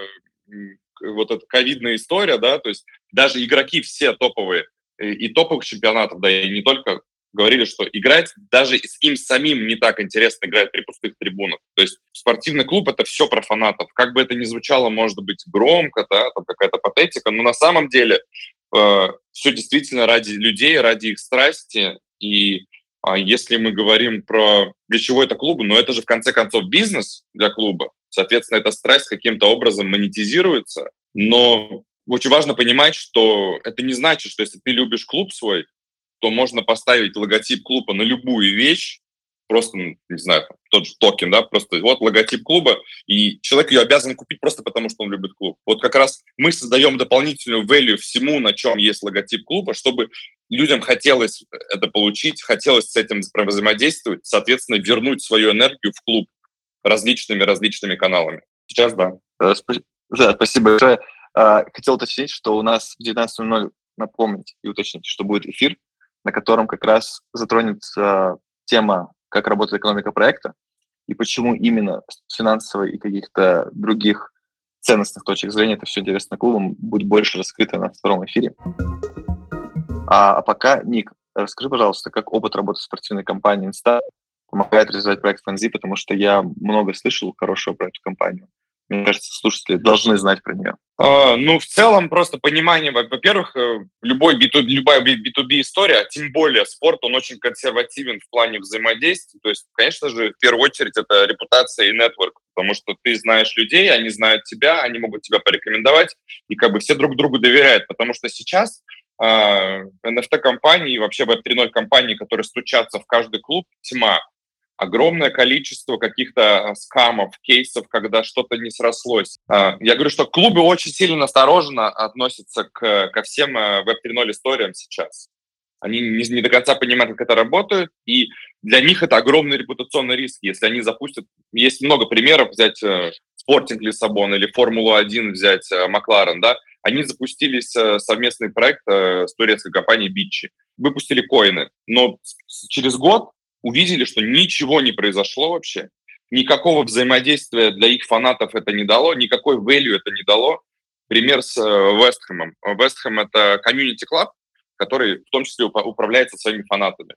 вот эта ковидная история, да, то есть даже игроки все топовые и топовых чемпионатов, да, и не только говорили, что играть даже с им самим не так интересно играть при пустых трибунах. То есть спортивный клуб — это все про фанатов. Как бы это ни звучало, может быть, громко, да, там какая-то патетика, но на самом деле э, все действительно ради людей, ради их страсти. И если мы говорим про для чего это клубы, но это же в конце концов бизнес для клуба. Соответственно, эта страсть каким-то образом монетизируется. Но очень важно понимать, что это не значит, что если ты любишь клуб свой, то можно поставить логотип клуба на любую вещь, просто, ну, не знаю, тот же токен, да, просто вот логотип клуба, и человек ее обязан купить просто потому, что он любит клуб. Вот как раз мы создаем дополнительную value всему, на чем есть логотип клуба, чтобы людям хотелось это получить, хотелось с этим взаимодействовать, соответственно, вернуть свою энергию в клуб различными-различными каналами. Сейчас да. Да, спасибо большое. А, хотел уточнить, что у нас в 19.00 напомнить и уточнить, что будет эфир на котором как раз затронется тема, как работает экономика проекта и почему именно с финансовой и каких-то других ценностных точек зрения это все интересно клубам будет больше раскрыто на втором эфире. А, а пока, Ник, расскажи, пожалуйста, как опыт работы спортивной компании Инста помогает развивать проект Фэнзи, потому что я много слышал хорошего про эту компанию. Мне кажется, слушатели должны знать про нее. Uh, ну, в целом, просто понимание, во-первых, э, любой B2, любая B2B история, тем более спорт, он очень консервативен в плане взаимодействия. То есть, конечно же, в первую очередь это репутация и нетворк, потому что ты знаешь людей, они знают тебя, они могут тебя порекомендовать, и как бы все друг другу доверяют, потому что сейчас uh, а, вообще Web3.0 компании, которые стучатся в каждый клуб, тьма огромное количество каких-то а, скамов, кейсов, когда что-то не срослось. А, я говорю, что клубы очень сильно осторожно относятся к, ко всем Web э, 3.0 историям сейчас. Они не, не до конца понимают, как это работает, и для них это огромный репутационный риск, если они запустят... Есть много примеров, взять Спортинг Лиссабон или Формулу-1 взять э, Макларен, да, они запустили совместный проект э, с турецкой компанией Бичи, выпустили коины, но через год увидели, что ничего не произошло вообще, никакого взаимодействия для их фанатов это не дало, никакой value это не дало. Пример с Вест Хэмом. Вест Хэм — это community club, который в том числе управляется своими фанатами.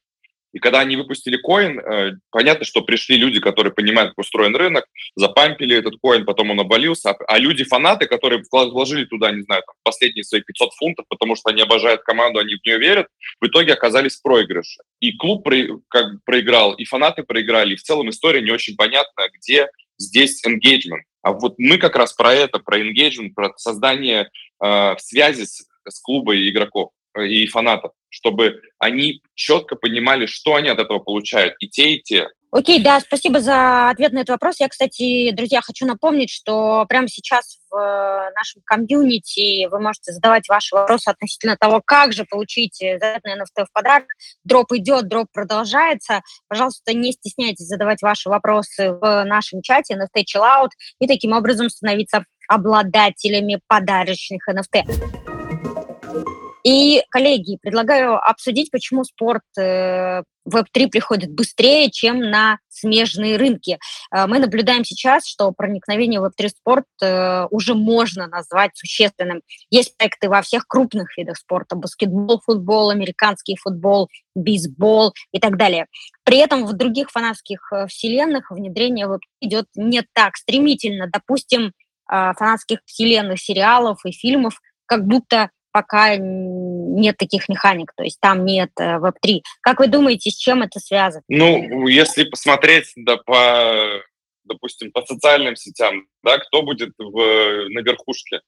И когда они выпустили коин, э, понятно, что пришли люди, которые понимают, как устроен рынок, запампили этот коин, потом он обвалился. А, а люди-фанаты, которые вложили туда, не знаю, там, последние свои 500 фунтов, потому что они обожают команду, они в нее верят, в итоге оказались в проигрыше. И клуб как проиграл, и фанаты проиграли. И в целом история не очень понятна, где здесь engagement. А вот мы как раз про это, про engagement, про создание э, связи с, с клубом игроков и фанатов, чтобы они четко понимали, что они от этого получают, и те, и те. Окей, да, спасибо за ответ на этот вопрос. Я, кстати, друзья, хочу напомнить, что прямо сейчас в э, нашем комьюнити вы можете задавать ваши вопросы относительно того, как же получить заветный NFT в подарок. Дроп идет, дроп продолжается. Пожалуйста, не стесняйтесь задавать ваши вопросы в нашем чате NFT Chill Out и таким образом становиться обладателями подарочных NFT. И, коллеги, предлагаю обсудить, почему спорт э, Web3 приходит быстрее, чем на смежные рынки. Э, мы наблюдаем сейчас, что проникновение в Web3 спорт э, уже можно назвать существенным. Есть проекты во всех крупных видах спорта. Баскетбол, футбол, американский футбол, бейсбол и так далее. При этом в других фанатских э, вселенных внедрение Web3 идет не так стремительно. Допустим, фанатских вселенных сериалов и фильмов как будто пока нет таких механик, то есть там нет Web3. Э, как вы думаете, с чем это связано? Ну, если посмотреть да, по, допустим, по социальным сетям, да, кто будет в, на верхушке?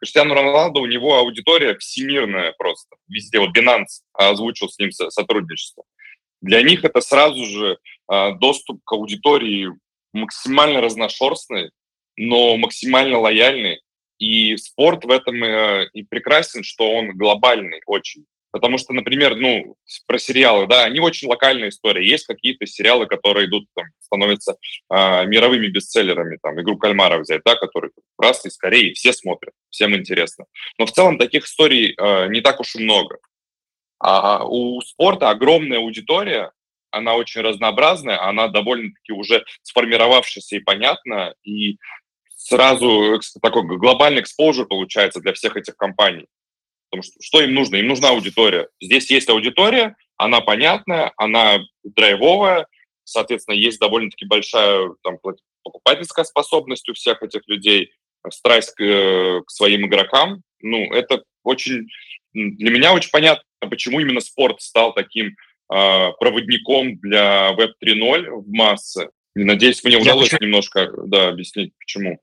Криштиану Роналду, у него аудитория всемирная просто, везде. Вот Binance озвучил с ним сотрудничество. Для них это сразу же а, доступ к аудитории максимально разношерстный, но максимально лояльный, и спорт в этом э, и прекрасен, что он глобальный очень. Потому что, например, ну, про сериалы, да, они очень локальная история. Есть какие-то сериалы, которые идут, там, становятся э, мировыми бестселлерами, там, «Игру кальмара» взять, да, который раз из Кореи, все смотрят, всем интересно. Но в целом таких историй э, не так уж и много. А у спорта огромная аудитория, она очень разнообразная, она довольно-таки уже сформировавшаяся и понятна, и сразу такой глобальный экспозор получается для всех этих компаний. Потому что что им нужно? Им нужна аудитория. Здесь есть аудитория, она понятная, она драйвовая, соответственно, есть довольно-таки большая там, покупательская способность у всех этих людей, страсть к, э, к своим игрокам. Ну, это очень для меня очень понятно, почему именно спорт стал таким э, проводником для Web 3.0 в массы. И надеюсь, мне удалось Я немножко да, объяснить, почему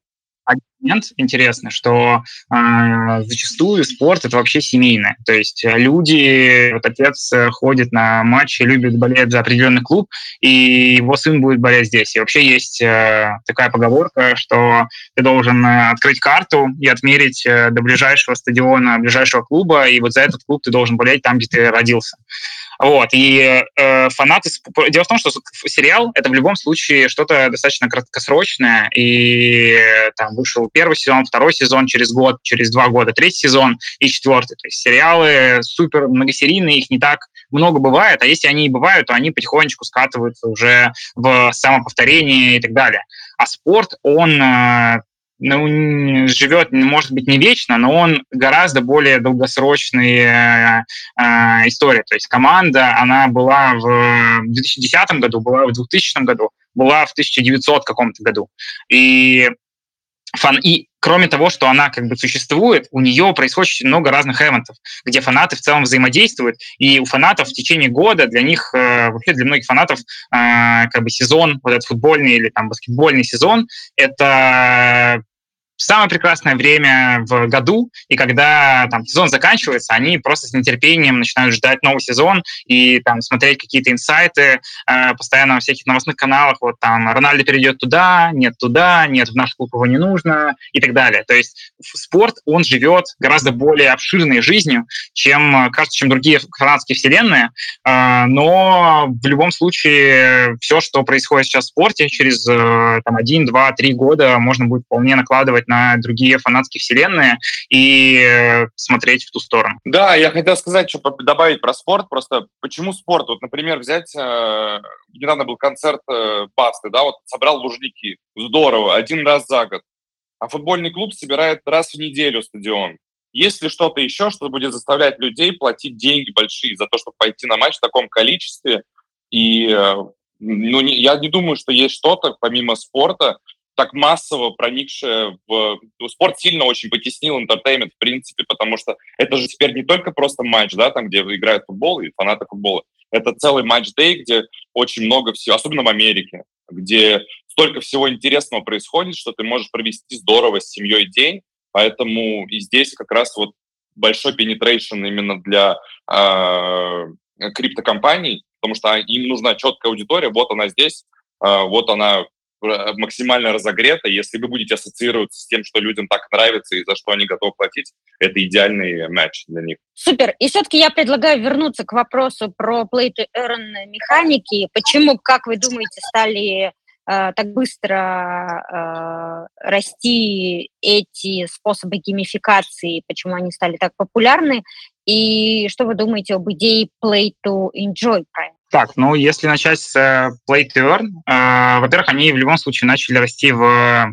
момент интересный, что э, зачастую спорт это вообще семейное. То есть люди, вот отец ходит на матчи, любит болеть за определенный клуб, и его сын будет болеть здесь. И вообще есть э, такая поговорка, что ты должен открыть карту и отмерить э, до ближайшего стадиона, ближайшего клуба, и вот за этот клуб ты должен болеть там, где ты родился. Вот, и э, фанаты... Дело в том, что сериал — это в любом случае что-то достаточно краткосрочное, и э, там вышел первый сезон, второй сезон через год, через два года, третий сезон и четвертый. То есть сериалы супер многосерийные, их не так много бывает, а если они и бывают, то они потихонечку скатываются уже в самоповторение и так далее. А спорт, он э, ну, живет, может быть, не вечно, но он гораздо более долгосрочная э, э, история. То есть команда, она была в 2010 году, была в 2000 году, была в 1900 каком-то году. И фан... И кроме того, что она как бы существует, у нее происходит много разных эвентов, где фанаты в целом взаимодействуют, и у фанатов в течение года, для них, э, вообще для многих фанатов, э, как бы сезон, вот этот футбольный или там баскетбольный сезон, это самое прекрасное время в году, и когда там сезон заканчивается, они просто с нетерпением начинают ждать новый сезон и там смотреть какие-то инсайты э, постоянно во всяких новостных каналах, вот там Рональдо перейдет туда, нет туда, нет, в наш клуб его не нужно и так далее. То есть спорт, он живет гораздо более обширной жизнью, чем, кажется, чем другие фанатские вселенные, э, но в любом случае все, что происходит сейчас в спорте, через э, там, один, два, три года можно будет вполне накладывать на другие фанатские вселенные и э, смотреть в ту сторону. Да, я хотел сказать, что добавить про спорт. Просто почему спорт? Вот, например, взять... Э, недавно был концерт э, Басты, да, вот собрал Лужники. Здорово, один раз за год. А футбольный клуб собирает раз в неделю стадион. Есть ли что-то еще, что будет заставлять людей платить деньги большие за то, чтобы пойти на матч в таком количестве? И ну, не, я не думаю, что есть что-то, помимо спорта, так массово проникшая в... Ну, спорт сильно очень потеснил entertainment, в принципе, потому что это же теперь не только просто матч, да, там, где играют футбол и фанаты футбола. Это целый match day, где очень много всего, особенно в Америке, где столько всего интересного происходит, что ты можешь провести здорово с семьей день, поэтому и здесь как раз вот большой penetration именно для э, криптокомпаний, потому что им нужна четкая аудитория, вот она здесь, э, вот она максимально разогрета. Если вы будете ассоциироваться с тем, что людям так нравится и за что они готовы платить, это идеальный матч для них. Супер. И все-таки я предлагаю вернуться к вопросу про play to earn механики. Почему, как вы думаете, стали э, так быстро э, расти эти способы геймификации, почему они стали так популярны? И что вы думаете об идее play to enjoy проекта? Так, ну если начать с э, Play to Earn, э, во-первых, они в любом случае начали расти в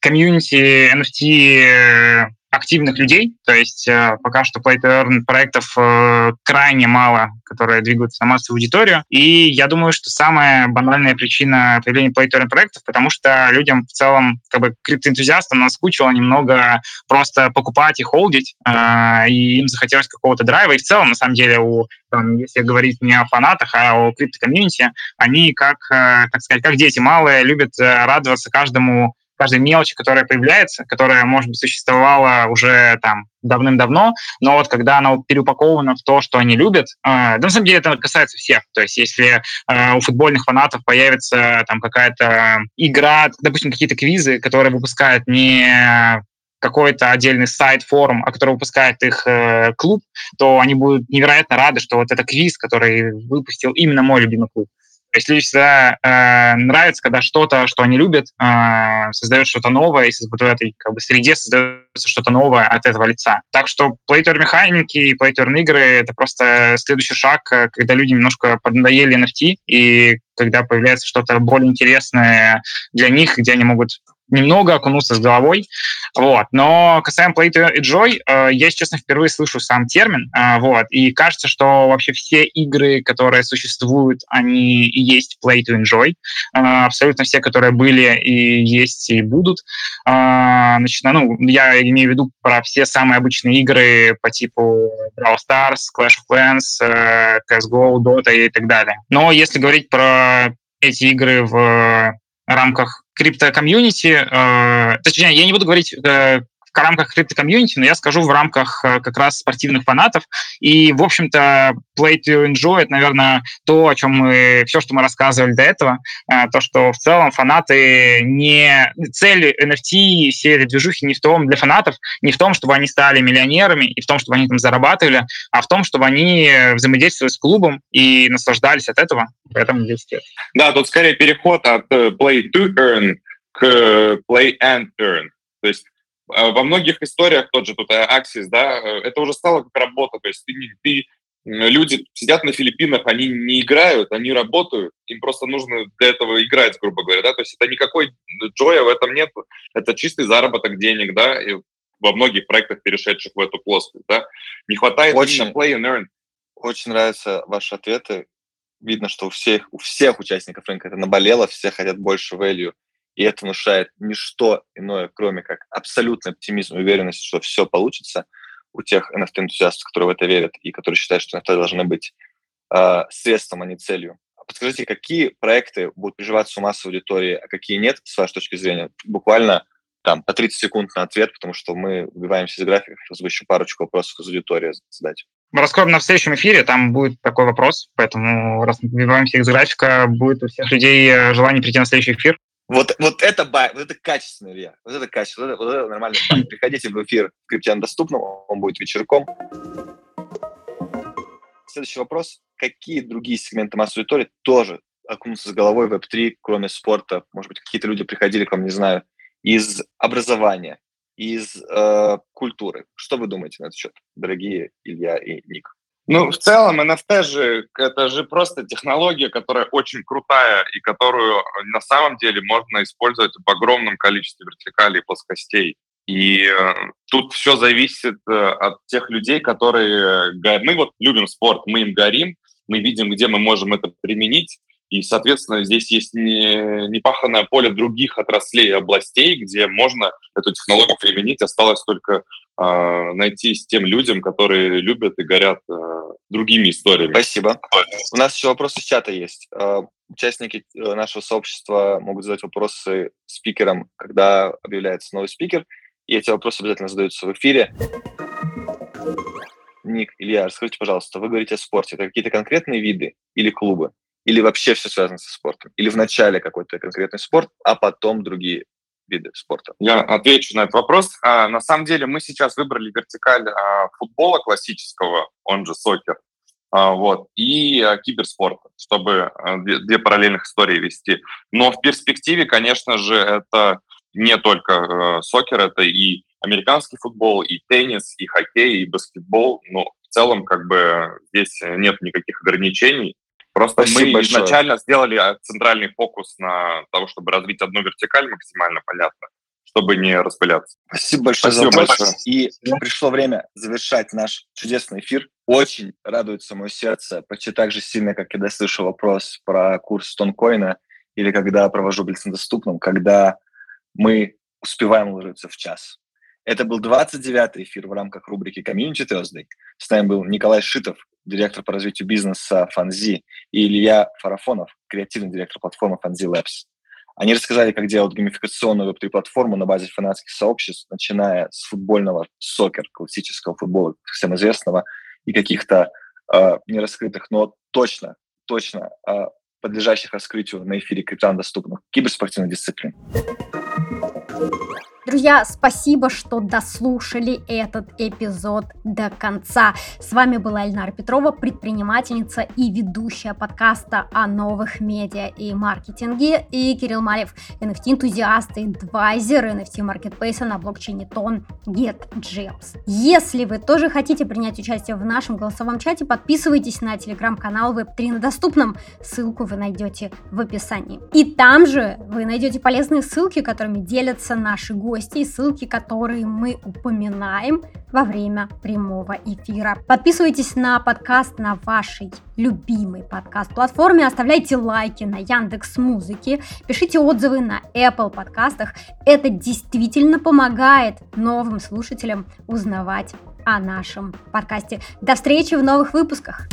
комьюнити NFT активных людей, то есть э, пока что Play to Earn проектов э, крайне мало, которые двигаются на массовую аудиторию, и я думаю, что самая банальная причина появления Play to Earn проектов, потому что людям в целом, как бы криптоэнтузиастам наскучило немного просто покупать и холдить, э, и им захотелось какого-то драйва, и в целом, на самом деле, у там, если говорить не о фанатах, а о крипто-комьюнити, они как, э, так сказать, как дети малые, любят э, радоваться каждому каждой мелочи, которая появляется, которая, может быть, существовала уже там давным-давно, но вот когда она переупакована в то, что они любят, э, да, на самом деле это касается всех. То есть если э, у футбольных фанатов появится там какая-то игра, допустим, какие-то квизы, которые выпускают не какой-то отдельный сайт, форум, а который выпускает их э, клуб, то они будут невероятно рады, что вот это квиз, который выпустил именно мой любимый клуб. То есть людям всегда э, нравится, когда что-то, что они любят, э, создает что-то новое, и вот в этой как бы, среде создается что-то новое от этого лица. Так что плейтер механики и плейтер игры — это просто следующий шаг, э, когда люди немножко поднадоели NFT, и когда появляется что-то более интересное для них, где они могут немного окунуться с головой. Вот. Но касаемо Play to Enjoy, э, я, честно, впервые слышу сам термин. Э, вот. И кажется, что вообще все игры, которые существуют, они и есть Play to Enjoy. Э, абсолютно все, которые были и есть, и будут. Значит, ну, я имею в виду про все самые обычные игры по типу Brawl Stars, Clash of Clans, CSGO, Dota и так далее. Но если говорить про эти игры в рамках крипто-комьюнити, э, точнее, я не буду говорить э, в рамках крипто-комьюнити, но я скажу в рамках э, как раз спортивных фанатов. И, в общем-то, play to enjoy — это, наверное, то, о чем мы, все, что мы рассказывали до этого, э, то, что в целом фанаты не... Цель NFT, всей этой движухи не в том, для фанатов, не в том, чтобы они стали миллионерами и в том, чтобы они там зарабатывали, а в том, чтобы они взаимодействовали с клубом и наслаждались от этого. Поэтому 10 лет. Да, тут скорее переход от э, play to earn к play and earn. То есть во многих историях, тот же тут Axis, да, э, это уже стало как работа, то есть ты, ты люди сидят на Филиппинах, они не играют, они работают, им просто нужно для этого играть, грубо говоря, да, то есть это никакой джоя в этом нет, это чистый заработок денег, да, и во многих проектах, перешедших в эту плоскость, да, не хватает очень, play and earn. Очень нравятся ваши ответы, видно, что у всех, у всех участников рынка это наболело, все хотят больше value, и это внушает ничто иное, кроме как абсолютный оптимизм и уверенность, что все получится у тех NFT-энтузиастов, которые в это верят и которые считают, что NFT должны быть э, средством, а не целью. Подскажите, какие проекты будут приживаться у массовой аудитории, а какие нет, с вашей точки зрения? Буквально там по 30 секунд на ответ, потому что мы выбиваемся из графика, хотелось бы еще парочку вопросов из аудитории задать. Мы раскроем на следующем эфире, там будет такой вопрос, поэтому раз мы выбиваемся из графика, будет у всех людей э, желание прийти на следующий эфир. Вот, вот это бай, вот это качественный Илья, вот это качество, вот это, вот это нормальный бай. Приходите в эфир Криптиан доступном, он будет вечерком. Следующий вопрос. Какие другие сегменты массовой аудитории тоже окунутся с головой в Web3, кроме спорта? Может быть, какие-то люди приходили к вам, не знаю, из образования, из э, культуры. Что вы думаете на этот счет, дорогие Илья и Ник? Ну, в целом, NFT же, это же просто технология, которая очень крутая и которую на самом деле можно использовать в огромном количестве вертикалей и плоскостей. И э, тут все зависит э, от тех людей, которые... Мы вот любим спорт, мы им горим, мы видим, где мы можем это применить, и, соответственно, здесь есть не, непаханное поле других отраслей и областей, где можно эту технологию применить. Осталось только э, найти с тем людям, которые любят и горят э, другими историями. Спасибо. У нас еще вопросы с чата есть. Э, участники нашего сообщества могут задать вопросы спикерам, когда объявляется новый спикер, и эти вопросы обязательно задаются в эфире. Ник, Илья, расскажите, пожалуйста, вы говорите о спорте. Это какие-то конкретные виды или клубы? Или вообще все связано со спортом? Или вначале какой-то конкретный спорт, а потом другие виды спорта? Я отвечу на этот вопрос. А, на самом деле мы сейчас выбрали вертикаль а, футбола классического, он же сокер, а, вот, и киберспорта, чтобы две, параллельных истории вести. Но в перспективе, конечно же, это не только э, сокер, это и американский футбол, и теннис, и хоккей, и баскетбол. Ну, в целом, как бы здесь нет никаких ограничений. Просто Спасибо мы большое. изначально сделали а, центральный фокус на того, чтобы развить одну вертикаль максимально понятно, чтобы не распыляться. Спасибо большое Спасибо за большое. И пришло время завершать наш чудесный эфир. Очень радуется мое сердце, почти так же сильно, как когда слышу вопрос про курс тонкоина или когда провожу Блиц доступным, когда мы успеваем уложиться в час. Это был 29-й эфир в рамках рубрики Community Thursday. С нами был Николай Шитов, директор по развитию бизнеса Фанзи, и Илья Фарафонов, креативный директор платформы Фанзи Labs. Они рассказали, как делать геймификационную веб-3 платформу на базе фанатских сообществ, начиная с футбольного сокер, классического футбола, всем известного, и каких-то э, нераскрытых, но точно, точно э, подлежащих раскрытию на эфире криптан доступных киберспортивных дисциплин. Друзья, спасибо, что дослушали этот эпизод до конца. С вами была Эльнара Петрова, предпринимательница и ведущая подкаста о новых медиа и маркетинге, и Кирилл Малев, NFT-энтузиаст и адвайзер NFT-маркетплейса на блокчейне Тон GetGems. Если вы тоже хотите принять участие в нашем голосовом чате, подписывайтесь на телеграм-канал Web3 на доступном. Ссылку вы найдете в описании. И там же вы найдете полезные ссылки, которыми делятся наши гости гости и ссылки, которые мы упоминаем во время прямого эфира. Подписывайтесь на подкаст на вашей любимой подкаст-платформе, оставляйте лайки на Яндекс Музыке, пишите отзывы на Apple подкастах. Это действительно помогает новым слушателям узнавать о нашем подкасте. До встречи в новых выпусках!